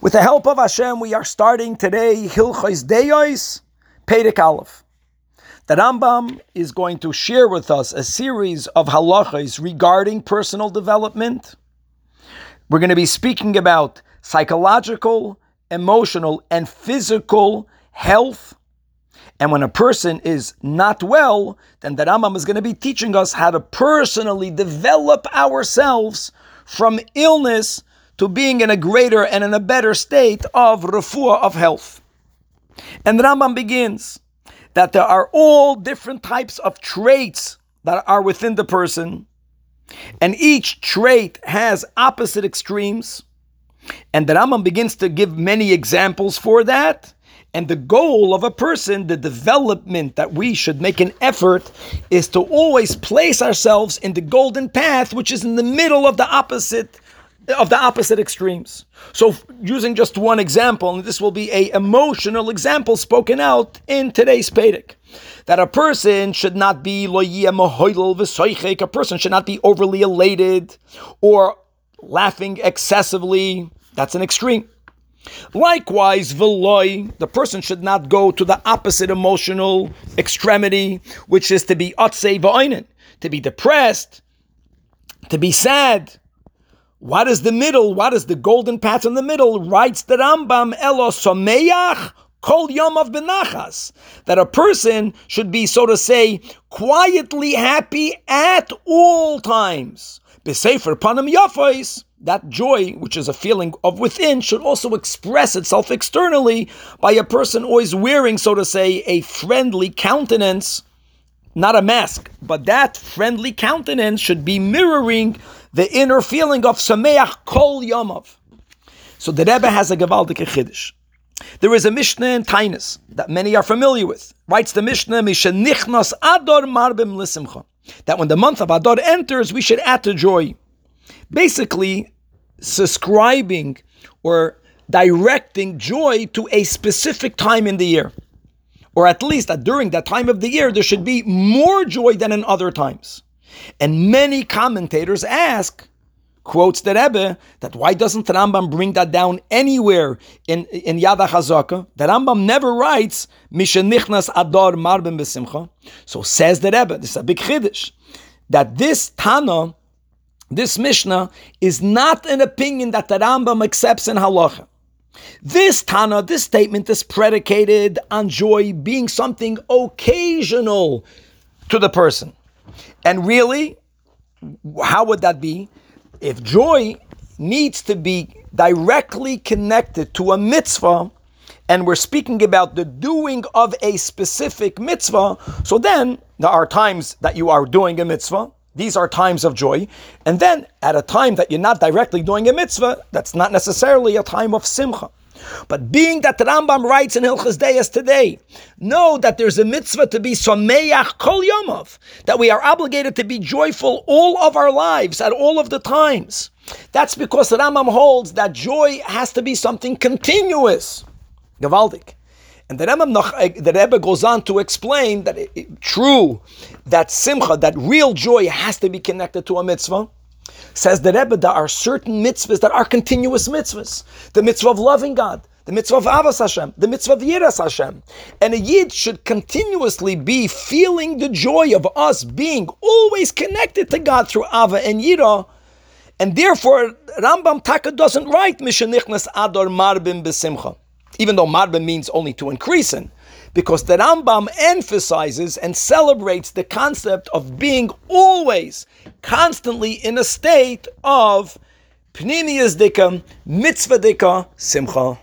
With the help of Hashem, we are starting today Hilchos Deos, Perek Aleph. The Rambam is going to share with us a series of halachas regarding personal development. We're going to be speaking about psychological, emotional, and physical health. And when a person is not well, then the Rambam is going to be teaching us how to personally develop ourselves from illness to being in a greater and in a better state of refuah, of health. And Rambam begins that there are all different types of traits that are within the person, and each trait has opposite extremes. And the Rambam begins to give many examples for that. And the goal of a person, the development that we should make an effort, is to always place ourselves in the golden path, which is in the middle of the opposite of the opposite extremes. So, using just one example, and this will be a emotional example spoken out in today's Pedic, that a person should not be a person should not be overly elated or laughing excessively. That's an extreme. Likewise, veloy, the person should not go to the opposite emotional extremity, which is to be otse to be depressed, to be sad, what is the middle? What is the golden path in the middle? Writes the Rambam, Elo Someach Kol Yom of Benachas. That a person should be, so to say, quietly happy at all times. Besefer Panam Yafais. That joy, which is a feeling of within, should also express itself externally by a person always wearing, so to say, a friendly countenance, not a mask, but that friendly countenance should be mirroring the inner feeling of Sameach Kol Yomov. So the Rebbe has a Gavaldik Chiddush. There is a Mishnah in Taanis that many are familiar with. Writes the Mishnah, Mishenichnos Ador Marbim Lisimcha. That when the month of Ador enters, we should add to joy. Basically, subscribing or directing joy to a specific time in the year. Or at least that during that time of the year, there should be more joy than in other times. And many commentators ask, quotes the Rebbe, that why doesn't the Rambam bring that down anywhere in, in Yad HaChazaka? The Rambam never writes, Mishenichnas Ador Marben Besimcha. So says the Rebbe, this is a big chiddush, that this Tana, this Mishnah, is not an opinion that the Rambam accepts in Halacha. This Tana, this statement is predicated on joy being something occasional to the person. And really, how would that be? If joy needs to be directly connected to a mitzvah, and we're speaking about the doing of a specific mitzvah, so then there are times that you are doing a mitzvah. These are times of joy. And then at a time that you're not directly doing a mitzvah, that's not necessarily a time of simcha. But being that the Rambam writes in Hilchos Deos today, know that there's a mitzvah to be someach kol yomov, that we are obligated to be joyful all of our lives at all of the times. That's because the Rambam holds that joy has to be something continuous. Gavaldik. And the Rebbe, eh, the Rebbe goes on to explain that it, it, true, that simcha, that real joy has to be connected to a mitzvah. Says the Rebbe, there are certain mitzvahs that are continuous mitzvahs. The mitzvah of loving God, the mitzvah of Ahavas Hashem, the mitzvah of Yiras Hashem. And a Yid should continuously be feeling the joy of us being always connected to God through Ava and Yira. And therefore, Rambam Taka doesn't write Mishanichnas Ador Marbim Besimcha. Even though Marbim means only to increase in because the Rambam emphasizes and celebrates the concept of being always, constantly in a state of pnimiyas dika, mitzvah dika, simcha.